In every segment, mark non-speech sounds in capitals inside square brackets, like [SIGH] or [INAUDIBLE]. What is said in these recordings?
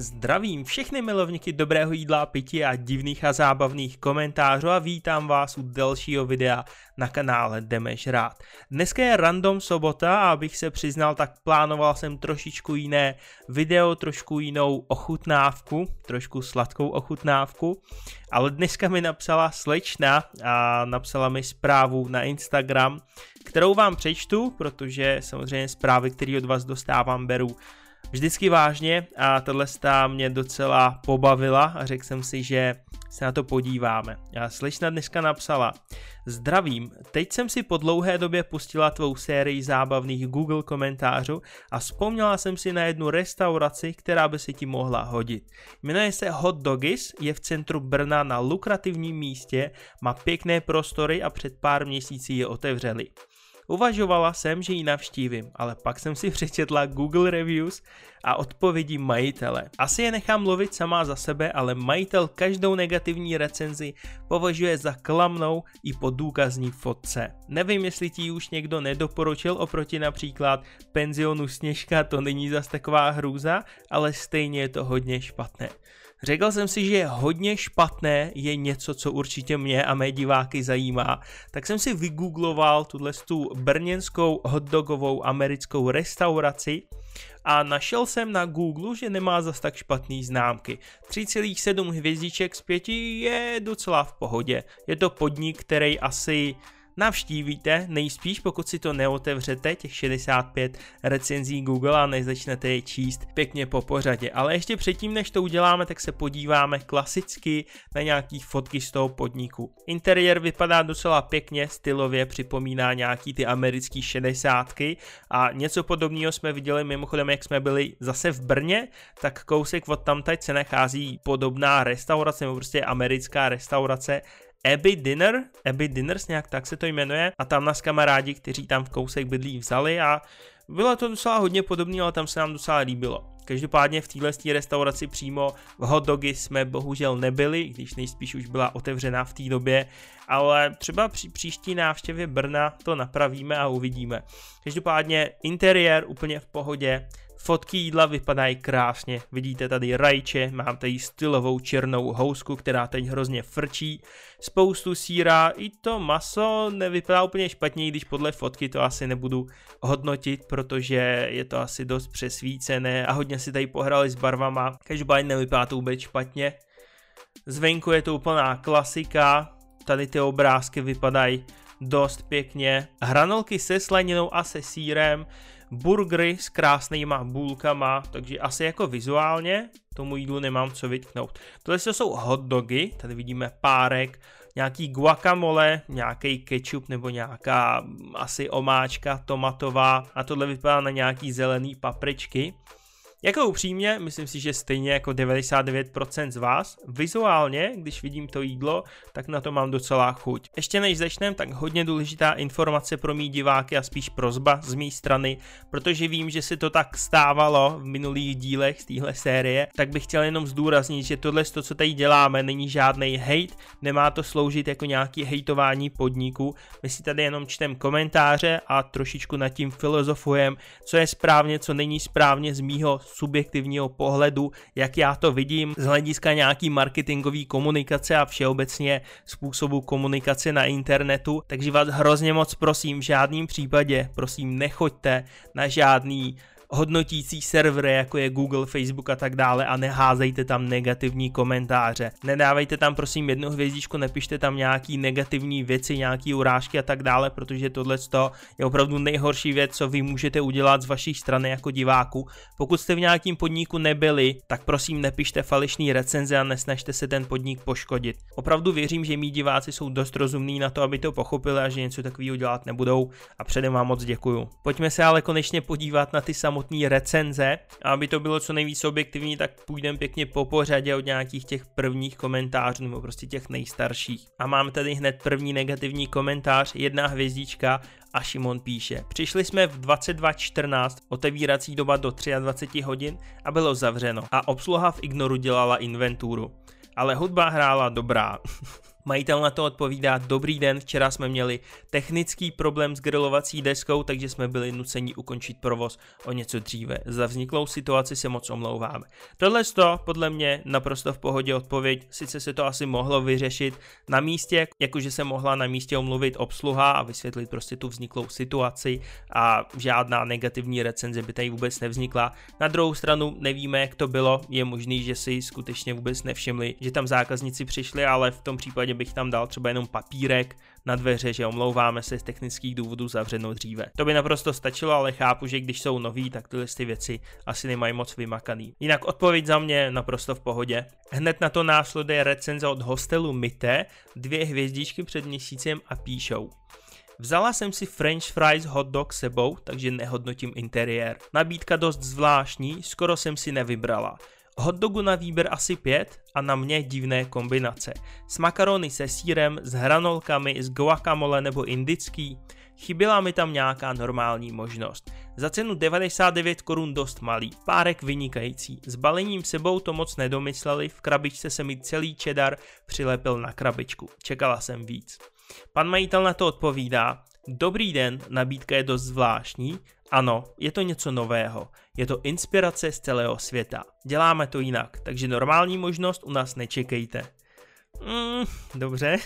Zdravím všechny milovníky dobrého jídla, pití a divných a zábavných komentářů a vítám vás u dalšího videa na kanále Demeš rád. Dneska je random sobota a abych se přiznal, tak plánoval jsem trošičku jiné video, trošku jinou ochutnávku, trošku sladkou ochutnávku, ale dneska mi napsala slečna a napsala mi zprávu na Instagram, kterou vám přečtu, protože samozřejmě zprávy, které od vás dostávám, beru vždycky vážně a tohle mě docela pobavila a řekl jsem si, že se na to podíváme. A slečna dneska napsala Zdravím, teď jsem si po dlouhé době pustila tvou sérii zábavných Google komentářů a vzpomněla jsem si na jednu restauraci, která by se ti mohla hodit. Jmenuje se Hot Doggies, je v centru Brna na lukrativním místě, má pěkné prostory a před pár měsíci je otevřeli. Uvažovala jsem, že ji navštívím, ale pak jsem si [LAUGHS] přečetla Google Reviews a odpovědi majitele. Asi je nechám mluvit sama za sebe, ale majitel každou negativní recenzi považuje za klamnou i po důkazní fotce. Nevím, jestli ti už někdo nedoporučil oproti například penzionu Sněžka, to není zas taková hrůza, ale stejně je to hodně špatné. Řekl jsem si, že hodně špatné je něco, co určitě mě a mé diváky zajímá, tak jsem si vygoogloval tuhle tu brněnskou hotdogovou americkou restauraci a našel jsem na Google, že nemá zas tak špatný známky. 3,7 hvězdiček z 5 je docela v pohodě. Je to podnik, který asi navštívíte, nejspíš pokud si to neotevřete, těch 65 recenzí Google a nezačnete je číst pěkně po pořadě. Ale ještě předtím, než to uděláme, tak se podíváme klasicky na nějaký fotky z toho podniku. Interiér vypadá docela pěkně, stylově připomíná nějaký ty americký 60 a něco podobného jsme viděli mimochodem, jak jsme byli zase v Brně, tak kousek od tamtať se nachází podobná restaurace, nebo prostě americká restaurace Abby Dinner, Abby Dinners nějak tak se to jmenuje a tam nás kamarádi, kteří tam v kousek bydlí, vzali a bylo to docela hodně podobné, ale tam se nám docela líbilo. Každopádně v téhle restauraci přímo v hot dogy jsme bohužel nebyli, když nejspíš už byla otevřená v té době, ale třeba při příští návštěvě Brna to napravíme a uvidíme. Každopádně interiér úplně v pohodě, Fotky jídla vypadají krásně, vidíte tady rajče, mám tady stylovou černou housku, která teď hrozně frčí, spoustu síra, i to maso nevypadá úplně špatně, když podle fotky to asi nebudu hodnotit, protože je to asi dost přesvícené a hodně si tady pohrali s barvama, každopádně nevypadá to vůbec špatně. Zvenku je to úplná klasika, tady ty obrázky vypadají dost pěkně. Hranolky se slaninou a se sírem, burgery s krásnýma bůlkama, takže asi jako vizuálně tomu jídlu nemám co vytknout. Tohle jsou hot dogy, tady vidíme párek, nějaký guacamole, nějaký ketchup nebo nějaká asi omáčka tomatová a tohle vypadá na nějaký zelený papričky. Jako upřímně, myslím si, že stejně jako 99% z vás, vizuálně, když vidím to jídlo, tak na to mám docela chuť. Ještě než začneme, tak hodně důležitá informace pro mý diváky a spíš prozba z mé strany, protože vím, že se to tak stávalo v minulých dílech z téhle série, tak bych chtěl jenom zdůraznit, že tohle, to, co tady děláme, není žádný hate, nemá to sloužit jako nějaký hejtování podniku. My si tady jenom čtem komentáře a trošičku nad tím filozofujem, co je správně, co není správně z mýho subjektivního pohledu, jak já to vidím, z hlediska nějaký marketingový komunikace a všeobecně způsobu komunikace na internetu. Takže vás hrozně moc prosím, v žádném případě, prosím, nechoďte na žádný hodnotící servery, jako je Google, Facebook a tak dále a neházejte tam negativní komentáře. Nedávejte tam prosím jednu hvězdičku, nepište tam nějaký negativní věci, nějaký urážky a tak dále, protože tohle je opravdu nejhorší věc, co vy můžete udělat z vaší strany jako diváku. Pokud jste v nějakým podniku nebyli, tak prosím nepište falešný recenze a nesnažte se ten podnik poškodit. Opravdu věřím, že mý diváci jsou dost rozumní na to, aby to pochopili a že něco takového dělat nebudou a předem vám moc děkuju. Pojďme se ale konečně podívat na ty samotné samotné recenze. A aby to bylo co nejvíc objektivní, tak půjdeme pěkně po pořadě od nějakých těch prvních komentářů, nebo prostě těch nejstarších. A máme tady hned první negativní komentář, jedna hvězdička a Šimon píše. Přišli jsme v 22.14, otevírací doba do 23 hodin a bylo zavřeno a obsluha v Ignoru dělala inventuru. Ale hudba hrála dobrá. [LAUGHS] Majitel na to odpovídá, dobrý den, včera jsme měli technický problém s grilovací deskou, takže jsme byli nuceni ukončit provoz o něco dříve. Za vzniklou situaci se moc omlouváme. Tohle to podle mě naprosto v pohodě odpověď, sice se to asi mohlo vyřešit na místě, jakože se mohla na místě omluvit obsluha a vysvětlit prostě tu vzniklou situaci a žádná negativní recenze by tady vůbec nevznikla. Na druhou stranu nevíme, jak to bylo, je možný, že si skutečně vůbec nevšimli, že tam zákazníci přišli, ale v tom případě bych tam dal třeba jenom papírek na dveře, že omlouváme se z technických důvodů zavřeno dříve. To by naprosto stačilo, ale chápu, že když jsou noví, tak tyhle ty věci asi nemají moc vymakaný. Jinak odpověď za mě naprosto v pohodě. Hned na to následuje recenze od hostelu Mite, dvě hvězdičky před měsícem a píšou. Vzala jsem si french fries hot dog sebou, takže nehodnotím interiér. Nabídka dost zvláštní, skoro jsem si nevybrala. Hot dogu na výběr asi pět a na mě divné kombinace. S makarony se sírem, s hranolkami, s guacamole nebo indický. Chyběla mi tam nějaká normální možnost. Za cenu 99 korun dost malý, párek vynikající. S balením sebou to moc nedomysleli, v krabičce se mi celý čedar přilepil na krabičku. Čekala jsem víc. Pan majitel na to odpovídá, Dobrý den, nabídka je dost zvláštní. Ano, je to něco nového. Je to inspirace z celého světa. Děláme to jinak, takže normální možnost u nás nečekejte. Mm, dobře,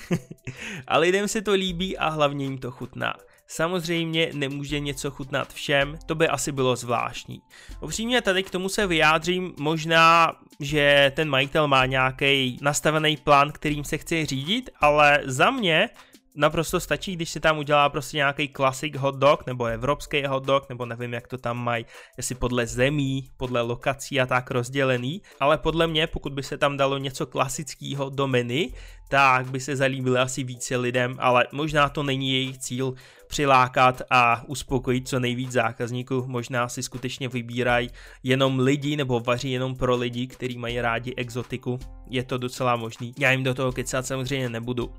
[LAUGHS] a lidem se to líbí a hlavně jim to chutná. Samozřejmě nemůže něco chutnat všem, to by asi bylo zvláštní. Upřímně tady k tomu se vyjádřím, možná, že ten majitel má nějaký nastavený plán, kterým se chce řídit, ale za mě naprosto stačí, když si tam udělá prostě nějaký klasik hot dog, nebo evropský hot dog, nebo nevím, jak to tam mají, jestli podle zemí, podle lokací a tak rozdělený, ale podle mě, pokud by se tam dalo něco klasického do menu, tak by se zalíbilo asi více lidem, ale možná to není jejich cíl přilákat a uspokojit co nejvíc zákazníků, možná si skutečně vybírají jenom lidi nebo vaří jenom pro lidi, kteří mají rádi exotiku, je to docela možný. Já jim do toho kecat samozřejmě nebudu.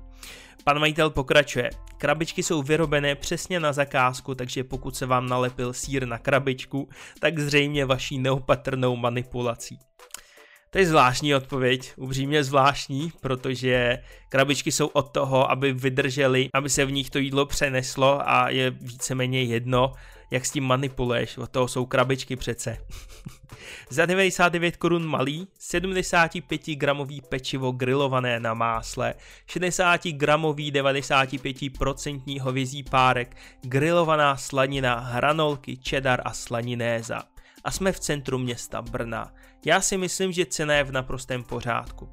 Pan majitel pokračuje. Krabičky jsou vyrobené přesně na zakázku, takže pokud se vám nalepil sír na krabičku, tak zřejmě vaší neopatrnou manipulací. To je zvláštní odpověď, upřímně zvláštní, protože krabičky jsou od toho, aby vydržely, aby se v nich to jídlo přeneslo a je víceméně jedno, jak s tím manipuluješ, od toho jsou krabičky přece. [LAUGHS] Za 99 korun malý, 75 gramový pečivo grilované na másle, 60 gramový 95% hovězí párek, grilovaná slanina, hranolky, cheddar a slaninéza. A jsme v centru města Brna. Já si myslím, že cena je v naprostém pořádku.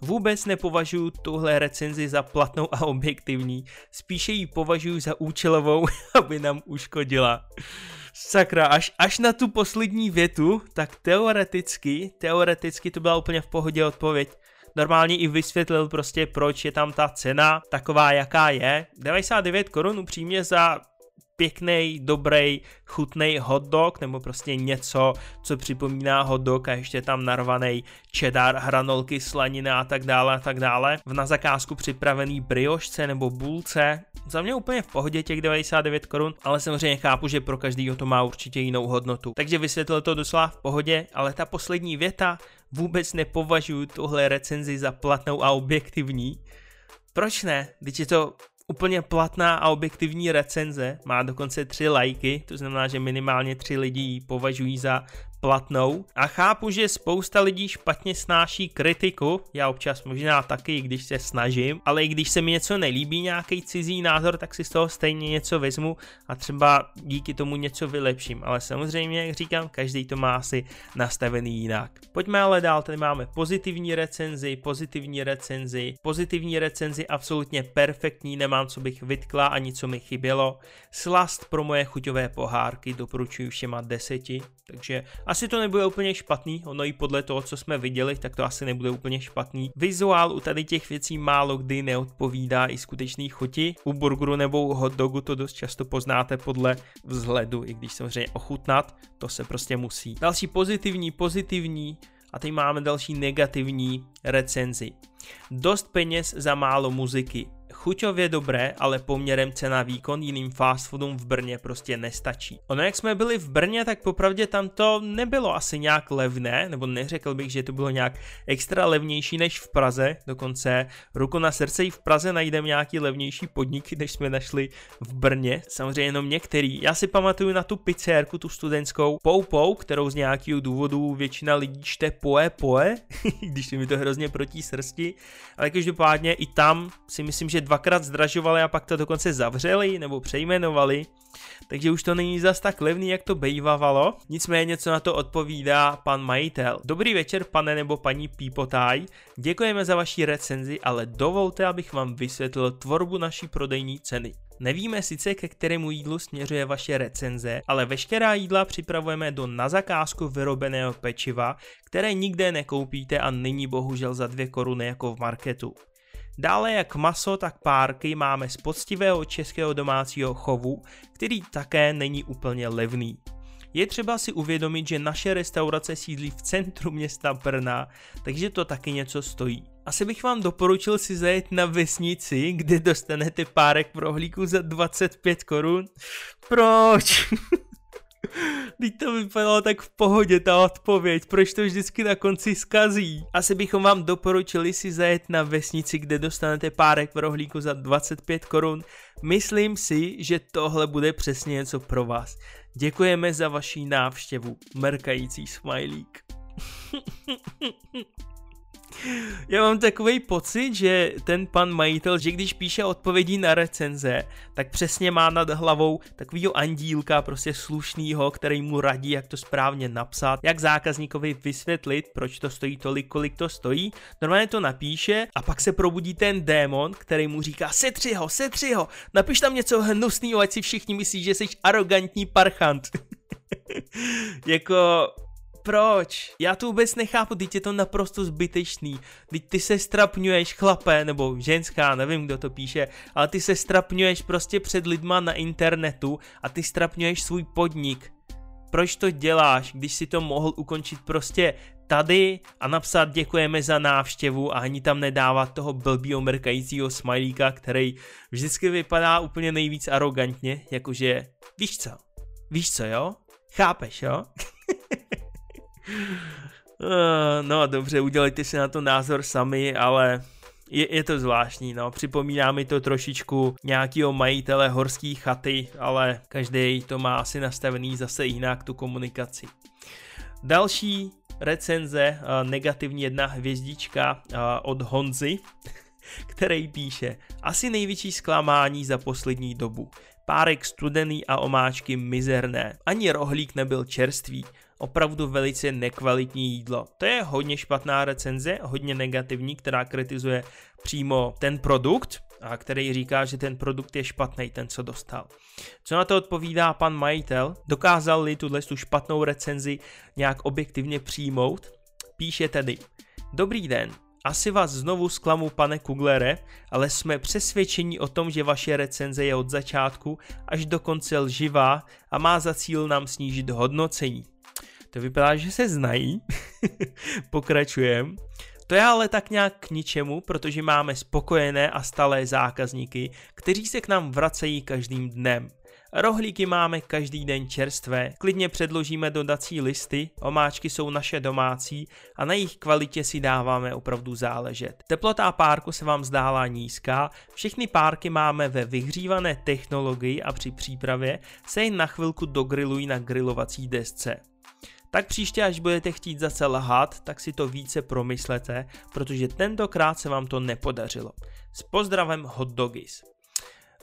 Vůbec nepovažuji tuhle recenzi za platnou a objektivní, spíše ji považuji za účelovou, [LAUGHS] aby nám uškodila. Sakra, až, až na tu poslední větu, tak teoreticky, teoreticky to byla úplně v pohodě odpověď. Normálně i vysvětlil prostě, proč je tam ta cena taková, jaká je. 99 korun upřímně za pěkný, dobrý, chutný hot dog, nebo prostě něco, co připomíná hot dog a ještě tam narvaný cheddar, hranolky, slanina a tak dále a tak dále. V na zakázku připravený briošce nebo bulce. Za mě úplně v pohodě těch 99 korun, ale samozřejmě chápu, že pro každýho to má určitě jinou hodnotu. Takže vysvětlil to docela v pohodě, ale ta poslední věta, vůbec nepovažuji tuhle recenzi za platnou a objektivní. Proč ne? Když je to úplně platná a objektivní recenze, má dokonce tři lajky, to znamená, že minimálně tři lidi ji považují za platnou. A chápu, že spousta lidí špatně snáší kritiku, já občas možná taky, když se snažím, ale i když se mi něco nelíbí, nějaký cizí názor, tak si z toho stejně něco vezmu a třeba díky tomu něco vylepším, ale samozřejmě, jak říkám, každý to má asi nastavený jinak. Pojďme ale dál, tady máme pozitivní recenzi, pozitivní recenzi, pozitivní recenzi absolutně perfektní, nemám co bych vytkla ani co mi chybělo. Slast pro moje chuťové pohárky doporučuji všema deseti, takže asi to nebude úplně špatný, ono i podle toho, co jsme viděli, tak to asi nebude úplně špatný. Vizuál u tady těch věcí málo kdy neodpovídá i skutečný chuti. U burgeru nebo hot dogu to dost často poznáte podle vzhledu, i když samozřejmě ochutnat, to se prostě musí. Další pozitivní, pozitivní, a teď máme další negativní recenzi. Dost peněz za málo muziky chuťově dobré, ale poměrem cena výkon jiným fast foodům v Brně prostě nestačí. Ono jak jsme byli v Brně, tak popravdě tam to nebylo asi nějak levné, nebo neřekl bych, že to bylo nějak extra levnější než v Praze, dokonce ruku na srdce i v Praze najdeme nějaký levnější podniky, než jsme našli v Brně, samozřejmě jenom některý. Já si pamatuju na tu pizzerku, tu studentskou Pou Pou, kterou z nějakého důvodu většina lidí čte Poe Poe, [LAUGHS] když mi to hrozně proti srsti, ale každopádně i tam si myslím, že dvakrát zdražovali a pak to dokonce zavřeli nebo přejmenovali, takže už to není zas tak levný, jak to bejvavalo. Nicméně, co na to odpovídá pan majitel. Dobrý večer, pane nebo paní Pípotaj. Děkujeme za vaši recenzi, ale dovolte, abych vám vysvětlil tvorbu naší prodejní ceny. Nevíme sice, ke kterému jídlu směřuje vaše recenze, ale veškerá jídla připravujeme do na zakázku vyrobeného pečiva, které nikde nekoupíte a není bohužel za dvě koruny jako v marketu. Dále jak maso, tak párky máme z poctivého českého domácího chovu, který také není úplně levný. Je třeba si uvědomit, že naše restaurace sídlí v centru města Brna, takže to taky něco stojí. Asi bych vám doporučil si zajet na vesnici, kde dostanete párek prohlíku za 25 korun. Proč? [LAUGHS] [LAUGHS] Teď to vypadalo tak v pohodě ta odpověď, proč to vždycky na konci skazí? Asi bychom vám doporučili si zajet na vesnici, kde dostanete párek v rohlíku za 25 korun. Myslím si, že tohle bude přesně něco pro vás. Děkujeme za vaši návštěvu, mrkající smajlík. [LAUGHS] Já mám takový pocit, že ten pan majitel, že když píše odpovědi na recenze, tak přesně má nad hlavou takovýho andílka, prostě slušnýho, který mu radí, jak to správně napsat, jak zákazníkovi vysvětlit, proč to stojí tolik, kolik to stojí. Normálně to napíše a pak se probudí ten démon, který mu říká setři ho, setři ho, napiš tam něco hnusného, ať si všichni myslí, že jsi arrogantní parchant. [LAUGHS] jako proč? Já to vůbec nechápu, teď je to naprosto zbytečný. Teď ty se strapňuješ chlape, nebo ženská, nevím kdo to píše, ale ty se strapňuješ prostě před lidma na internetu a ty strapňuješ svůj podnik. Proč to děláš, když si to mohl ukončit prostě tady a napsat děkujeme za návštěvu a ani tam nedávat toho blbýho mrkajícího smajlíka, který vždycky vypadá úplně nejvíc arrogantně, jakože víš co, víš co jo, chápeš jo? [LAUGHS] [LAUGHS] Eh, no dobře, udělejte si na to názor sami, ale je, je to zvláštní, no. Připomíná mi to trošičku nějakého majitele horské chaty, ale každý to má asi nastavený zase jinak, tu komunikaci. Další recenze, eh, negativní jedna hvězdička eh, od Honzy, [LAUGHS] který píše Asi největší zklamání za poslední dobu. Párek studený a omáčky mizerné. Ani rohlík nebyl čerstvý opravdu velice nekvalitní jídlo. To je hodně špatná recenze, hodně negativní, která kritizuje přímo ten produkt, a který říká, že ten produkt je špatný, ten co dostal. Co na to odpovídá pan majitel? Dokázal-li tuhle tu špatnou recenzi nějak objektivně přijmout? Píše tedy, Dobrý den, asi vás znovu zklamu, pane Kuglere, ale jsme přesvědčeni o tom, že vaše recenze je od začátku až do konce lživá a má za cíl nám snížit hodnocení. To vypadá, že se znají. [LAUGHS] Pokračujem. To je ale tak nějak k ničemu, protože máme spokojené a stalé zákazníky, kteří se k nám vracejí každým dnem. Rohlíky máme každý den čerstvé, klidně předložíme dodací listy, omáčky jsou naše domácí a na jejich kvalitě si dáváme opravdu záležet. Teplota párku se vám zdála nízká, všechny párky máme ve vyhřívané technologii a při přípravě se jen na chvilku dogrilují na grilovací desce. Tak příště, až budete chtít zase lhát, tak si to více promyslete, protože tentokrát se vám to nepodařilo. S pozdravem hot doggies.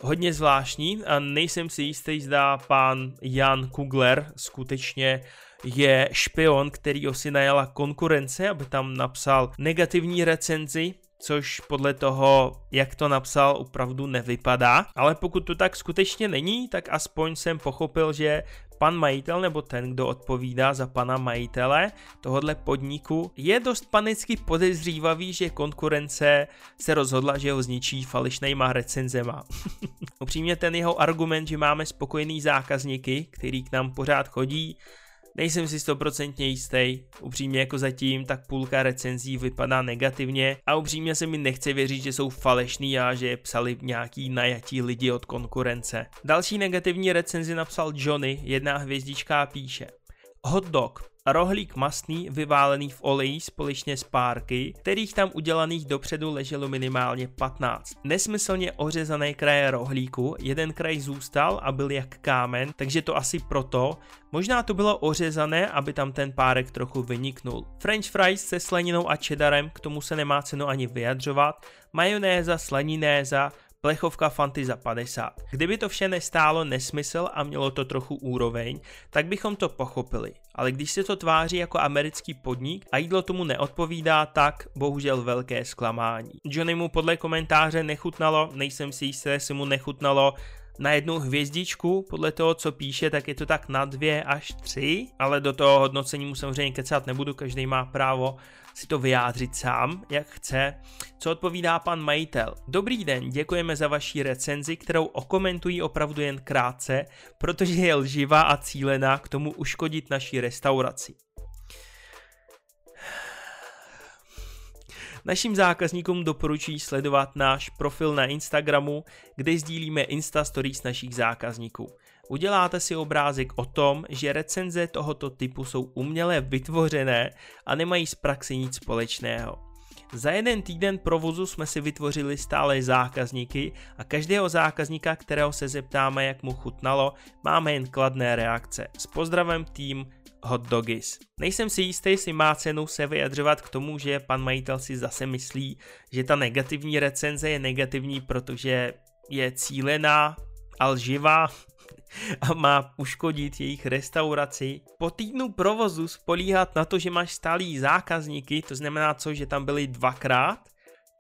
Hodně zvláštní a nejsem si jistý, zda pán Jan Kugler skutečně je špion, který si najala konkurence, aby tam napsal negativní recenzi, což podle toho, jak to napsal, opravdu nevypadá. Ale pokud to tak skutečně není, tak aspoň jsem pochopil, že pan majitel nebo ten, kdo odpovídá za pana majitele tohohle podniku, je dost panicky podezřívavý, že konkurence se rozhodla, že ho zničí fališnýma recenzema. [LAUGHS] Upřímně ten jeho argument, že máme spokojený zákazníky, který k nám pořád chodí, Nejsem si stoprocentně jistý, upřímně jako zatím, tak půlka recenzí vypadá negativně a upřímně se mi nechce věřit, že jsou falešný a že je psali nějaký najatí lidi od konkurence. Další negativní recenzi napsal Johnny, jedna hvězdička píše. Hot dog. Rohlík mastný, vyválený v oleji společně s párky, kterých tam udělaných dopředu leželo minimálně 15. Nesmyslně ořezané kraje rohlíku, jeden kraj zůstal a byl jak kámen, takže to asi proto, možná to bylo ořezané, aby tam ten párek trochu vyniknul. French fries se slaninou a cheddarem, k tomu se nemá cenu ani vyjadřovat, majonéza, slaninéza, plechovka Fanty za 50. Kdyby to vše nestálo nesmysl a mělo to trochu úroveň, tak bychom to pochopili. Ale když se to tváří jako americký podnik a jídlo tomu neodpovídá, tak bohužel velké zklamání. Johnny mu podle komentáře nechutnalo, nejsem si jistý, jestli mu nechutnalo na jednu hvězdičku, podle toho, co píše, tak je to tak na dvě až tři, ale do toho hodnocení mu samozřejmě kecat nebudu, každý má právo si to vyjádřit sám, jak chce. Co odpovídá pan majitel? Dobrý den, děkujeme za vaši recenzi, kterou okomentují opravdu jen krátce, protože je lživá a cílená k tomu uškodit naší restauraci. Našim zákazníkům doporučuji sledovat náš profil na Instagramu, kde sdílíme Insta Stories našich zákazníků. Uděláte si obrázek o tom, že recenze tohoto typu jsou uměle vytvořené a nemají s praxi nic společného. Za jeden týden provozu jsme si vytvořili stále zákazníky a každého zákazníka, kterého se zeptáme, jak mu chutnalo, máme jen kladné reakce. S pozdravem tým Hot Doggies. Nejsem si jistý, jestli má cenu se vyjadřovat k tomu, že pan majitel si zase myslí, že ta negativní recenze je negativní, protože je cílená a lživá a má uškodit jejich restauraci. Po týdnu provozu spolíhat na to, že máš stálý zákazníky, to znamená co, že tam byli dvakrát,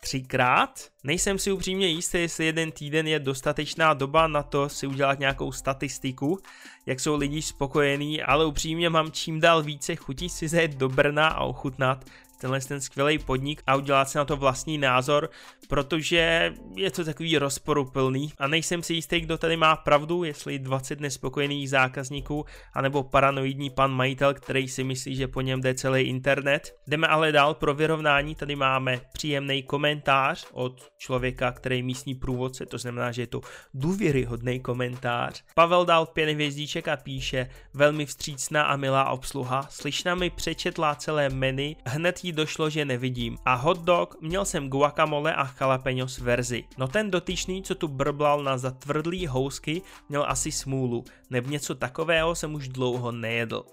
třikrát. Nejsem si upřímně jistý, jestli jeden týden je dostatečná doba na to si udělat nějakou statistiku, jak jsou lidi spokojení, ale upřímně mám čím dál více chutí si zajet do Brna a ochutnat tenhle ten skvělý podnik a udělat si na to vlastní názor, protože je to takový rozporuplný a nejsem si jistý, kdo tady má pravdu, jestli 20 nespokojených zákazníků, anebo paranoidní pan majitel, který si myslí, že po něm jde celý internet. Jdeme ale dál pro vyrovnání, tady máme příjemný komentář od člověka, který místní průvodce, to znamená, že je to důvěryhodný komentář. Pavel dal pět hvězdíček a píše, velmi vstřícná a milá obsluha, slyšná mi přečetla celé menu, hned jí došlo, že nevidím. A hot dog, měl jsem guacamole a jalapenos verzi. No ten dotyčný, co tu brblal na zatvrdlý housky, měl asi smůlu, neb něco takového jsem už dlouho nejedl.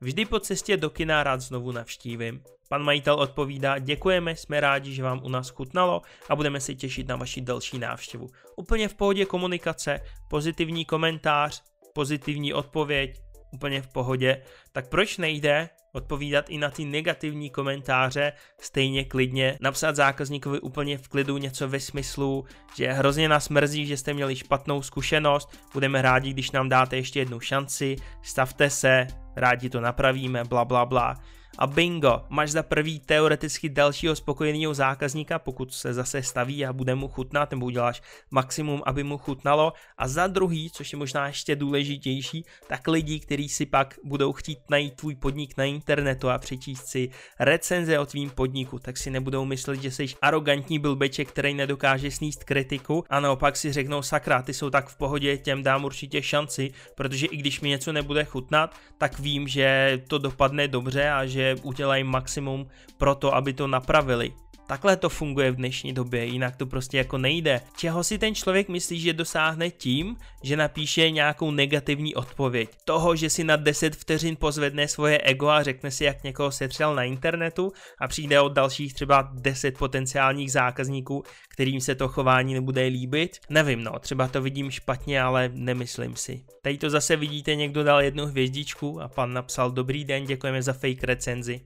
Vždy po cestě do kina rád znovu navštívím. Pan majitel odpovídá, děkujeme, jsme rádi, že vám u nás chutnalo a budeme se těšit na vaši další návštěvu. Úplně v pohodě komunikace, pozitivní komentář, pozitivní odpověď, úplně v pohodě, tak proč nejde odpovídat i na ty negativní komentáře stejně klidně, napsat zákazníkovi úplně v klidu něco ve smyslu, že hrozně nás mrzí, že jste měli špatnou zkušenost, budeme rádi, když nám dáte ještě jednu šanci, stavte se, rádi to napravíme, bla bla bla a bingo, máš za prvý teoreticky dalšího spokojeného zákazníka, pokud se zase staví a bude mu chutnat, nebo uděláš maximum, aby mu chutnalo. A za druhý, což je možná ještě důležitější, tak lidi, kteří si pak budou chtít najít tvůj podnik na internetu a přečíst si recenze o tvým podniku, tak si nebudou myslet, že jsi arrogantní blbeček, který nedokáže sníst kritiku a naopak si řeknou sakra, ty jsou tak v pohodě, těm dám určitě šanci, protože i když mi něco nebude chutnat, tak vím, že to dopadne dobře a že udělají maximum pro to, aby to napravili. Takhle to funguje v dnešní době, jinak to prostě jako nejde. Čeho si ten člověk myslí, že dosáhne tím, že napíše nějakou negativní odpověď? Toho, že si na 10 vteřin pozvedne svoje ego a řekne si, jak někoho setřel na internetu a přijde od dalších třeba 10 potenciálních zákazníků, kterým se to chování nebude líbit? Nevím, no, třeba to vidím špatně, ale nemyslím si. Tady to zase vidíte, někdo dal jednu hvězdičku a pan napsal dobrý den, děkujeme za fake recenzi.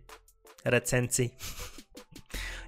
Recenci. [LAUGHS]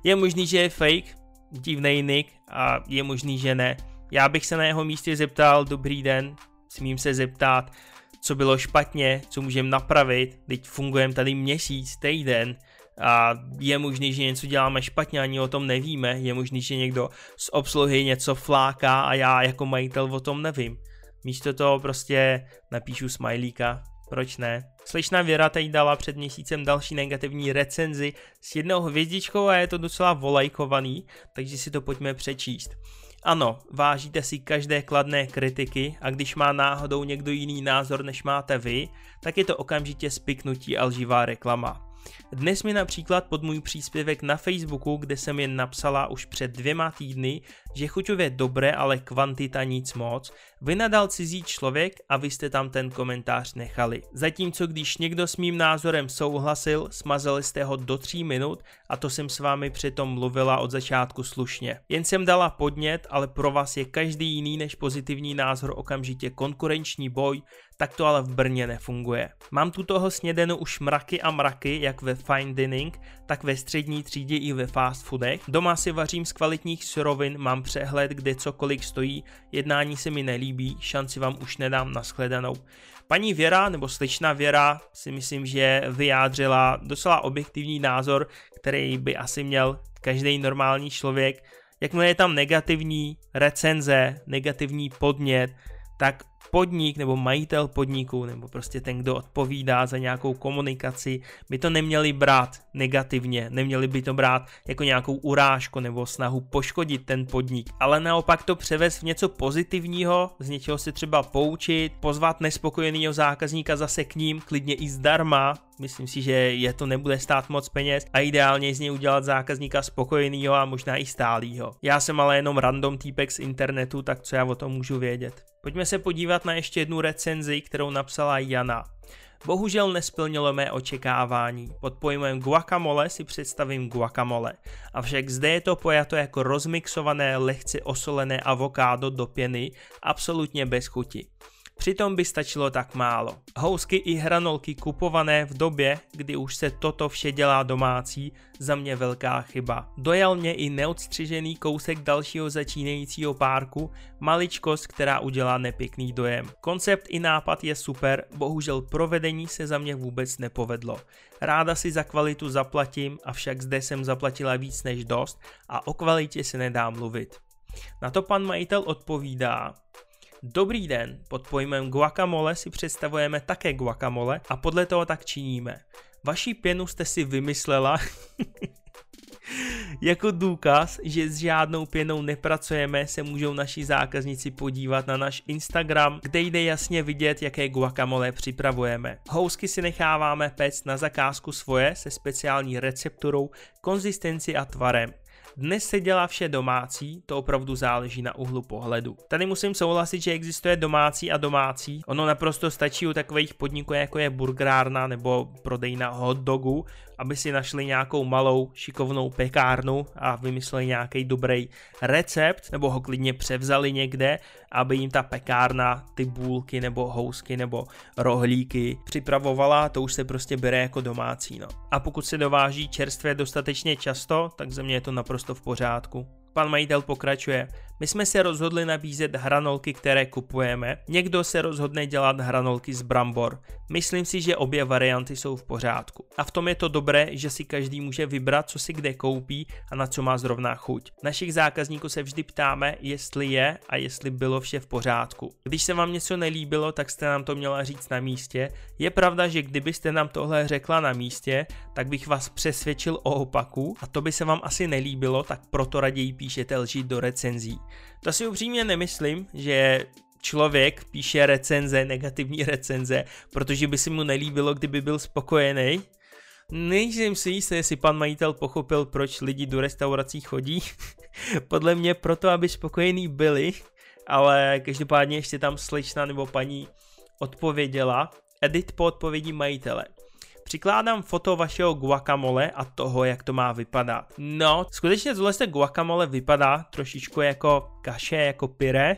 Je možný, že je fake, divný nick a je možný, že ne. Já bych se na jeho místě zeptal, dobrý den, smím se zeptat, co bylo špatně, co můžeme napravit, teď fungujeme tady měsíc, týden a je možný, že něco děláme špatně, ani o tom nevíme, je možný, že někdo z obsluhy něco fláká a já jako majitel o tom nevím. Místo toho prostě napíšu smajlíka, proč ne? Slečna Věra teď dala před měsícem další negativní recenzi s jednou hvězdičkou a je to docela volajkovaný, takže si to pojďme přečíst. Ano, vážíte si každé kladné kritiky a když má náhodou někdo jiný názor než máte vy, tak je to okamžitě spiknutí a lživá reklama. Dnes mi například pod můj příspěvek na Facebooku, kde jsem jen napsala už před dvěma týdny, že chuťově dobré, ale kvantita nic moc, vynadal cizí člověk a vy jste tam ten komentář nechali. Zatímco když někdo s mým názorem souhlasil, smazali jste ho do tří minut a to jsem s vámi přitom mluvila od začátku slušně. Jen jsem dala podnět, ale pro vás je každý jiný než pozitivní názor okamžitě konkurenční boj, tak to ale v Brně nefunguje. Mám tu toho snědeno už mraky a mraky, jak ve fine dining, tak ve střední třídě i ve fast foodech. Doma si vařím z kvalitních surovin, mám přehled, kde cokoliv stojí, jednání se mi nelíbí, šanci vám už nedám na shledanou. Paní Věra, nebo sličná Věra, si myslím, že vyjádřila docela objektivní názor, který by asi měl každý normální člověk. Jakmile je tam negativní recenze, negativní podnět, tak podnik nebo majitel podniku nebo prostě ten, kdo odpovídá za nějakou komunikaci, by to neměli brát negativně, neměli by to brát jako nějakou urážku nebo snahu poškodit ten podnik, ale naopak to převést v něco pozitivního, z něčeho se třeba poučit, pozvat nespokojeného zákazníka zase k ním, klidně i zdarma, myslím si, že je to nebude stát moc peněz a ideálně z něj udělat zákazníka spokojeného a možná i stálýho. Já jsem ale jenom random týpek z internetu, tak co já o tom můžu vědět. Pojďme se podívat na ještě jednu recenzi, kterou napsala Jana. Bohužel nesplnilo mé očekávání. Pod pojmem guacamole si představím guacamole. Avšak zde je to pojato jako rozmixované, lehce osolené avokádo do pěny, absolutně bez chuti. Přitom by stačilo tak málo. Housky i hranolky kupované v době, kdy už se toto vše dělá domácí, za mě velká chyba. Dojal mě i neodstřižený kousek dalšího začínajícího párku, maličkost, která udělá nepěkný dojem. Koncept i nápad je super, bohužel provedení se za mě vůbec nepovedlo. Ráda si za kvalitu zaplatím, avšak zde jsem zaplatila víc než dost a o kvalitě se nedá mluvit. Na to pan majitel odpovídá, Dobrý den, pod pojmem guacamole si představujeme také guacamole a podle toho tak činíme. Vaší pěnu jste si vymyslela [LAUGHS] jako důkaz, že s žádnou pěnou nepracujeme, se můžou naši zákazníci podívat na náš Instagram, kde jde jasně vidět, jaké guacamole připravujeme. Housky si necháváme péct na zakázku svoje se speciální recepturou, konzistenci a tvarem. Dnes se dělá vše domácí, to opravdu záleží na úhlu pohledu. Tady musím souhlasit, že existuje domácí a domácí. Ono naprosto stačí u takových podniků, jako je burgerárna nebo prodejna hot dogu, aby si našli nějakou malou šikovnou pekárnu a vymysleli nějaký dobrý recept, nebo ho klidně převzali někde, aby jim ta pekárna ty bůlky nebo housky nebo rohlíky připravovala, to už se prostě bere jako domácí. No. A pokud se dováží čerstvě dostatečně často, tak ze mě je to naprosto v pořádku. Pan majitel pokračuje. My jsme se rozhodli nabízet hranolky, které kupujeme. Někdo se rozhodne dělat hranolky z brambor. Myslím si, že obě varianty jsou v pořádku. A v tom je to dobré, že si každý může vybrat, co si kde koupí a na co má zrovna chuť. Našich zákazníků se vždy ptáme, jestli je a jestli bylo vše v pořádku. Když se vám něco nelíbilo, tak jste nám to měla říct na místě. Je pravda, že kdybyste nám tohle řekla na místě, tak bych vás přesvědčil o opaku a to by se vám asi nelíbilo, tak proto raději píšete lži do recenzí. To si upřímně nemyslím, že člověk píše recenze, negativní recenze, protože by si mu nelíbilo, kdyby byl spokojený. Nejsem si jistý, jestli pan majitel pochopil, proč lidi do restaurací chodí. [LAUGHS] Podle mě proto, aby spokojení byli, ale každopádně ještě tam slečna nebo paní odpověděla. Edit po odpovědi majitele. Přikládám foto vašeho guacamole a toho, jak to má vypadat. No, skutečně tohle guacamole vypadá trošičku jako kaše, jako pyre,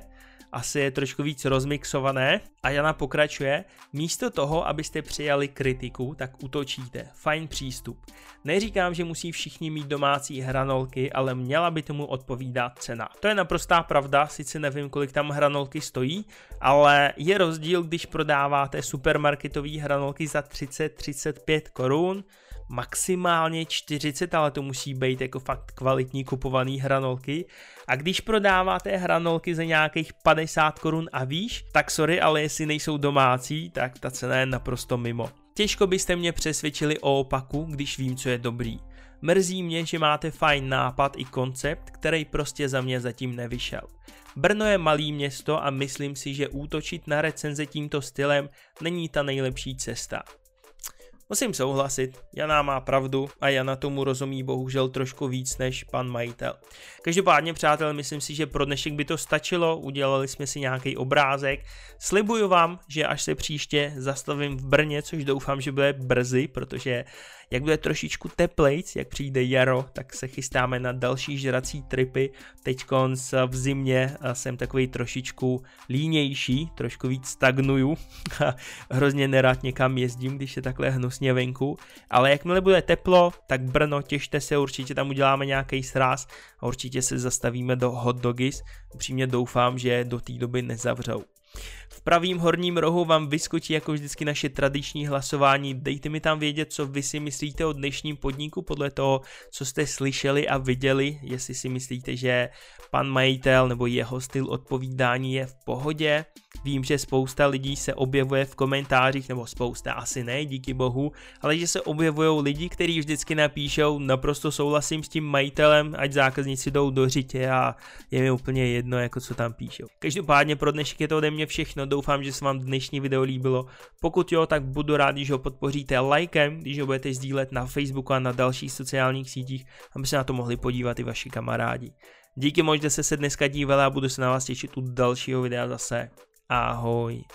asi je trošku víc rozmixované. A Jana pokračuje, místo toho, abyste přijali kritiku, tak utočíte. Fajn přístup. Neříkám, že musí všichni mít domácí hranolky, ale měla by tomu odpovídat cena. To je naprostá pravda, sice nevím, kolik tam hranolky stojí, ale je rozdíl, když prodáváte supermarketové hranolky za 30-35 korun, maximálně 40, ale to musí být jako fakt kvalitní kupovaný hranolky. A když prodáváte hranolky za nějakých 50 korun a výš, tak sorry, ale jestli nejsou domácí, tak ta cena je naprosto mimo. Těžko byste mě přesvědčili o opaku, když vím, co je dobrý. Mrzí mě, že máte fajn nápad i koncept, který prostě za mě zatím nevyšel. Brno je malý město a myslím si, že útočit na recenze tímto stylem není ta nejlepší cesta. Musím souhlasit, Jana má pravdu a Jana tomu rozumí bohužel trošku víc než pan majitel. Každopádně přátel, myslím si, že pro dnešek by to stačilo, udělali jsme si nějaký obrázek. Slibuju vám, že až se příště zastavím v Brně, což doufám, že bude brzy, protože jak bude trošičku teplejc, jak přijde jaro, tak se chystáme na další žrací tripy. Teď v zimě jsem takový trošičku línější, trošku víc stagnuju. [LAUGHS] Hrozně nerad někam jezdím, když je takhle hnusně venku. Ale jakmile bude teplo, tak Brno, těšte se, určitě tam uděláme nějaký sraz a určitě se zastavíme do hot doggies. Upřímně doufám, že do té doby nezavřou. V pravým horním rohu vám vyskočí jako vždycky naše tradiční hlasování. Dejte mi tam vědět, co vy si myslíte o dnešním podniku podle toho, co jste slyšeli a viděli. Jestli si myslíte, že pan majitel nebo jeho styl odpovídání je v pohodě. Vím, že spousta lidí se objevuje v komentářích, nebo spousta asi ne, díky bohu, ale že se objevují lidi, kteří vždycky napíšou, naprosto souhlasím s tím majitelem, ať zákazníci jdou do řitě a je mi úplně jedno, jako co tam píšou. Každopádně pro dnešek je to ode mě všechno, doufám, že se vám dnešní video líbilo. Pokud jo, tak budu rád, když ho podpoříte lajkem, když ho budete sdílet na Facebooku a na dalších sociálních sítích, aby se na to mohli podívat i vaši kamarádi. Díky moc, že jste se dneska dívali a budu se na vás těšit u dalšího videa zase. Ahoj.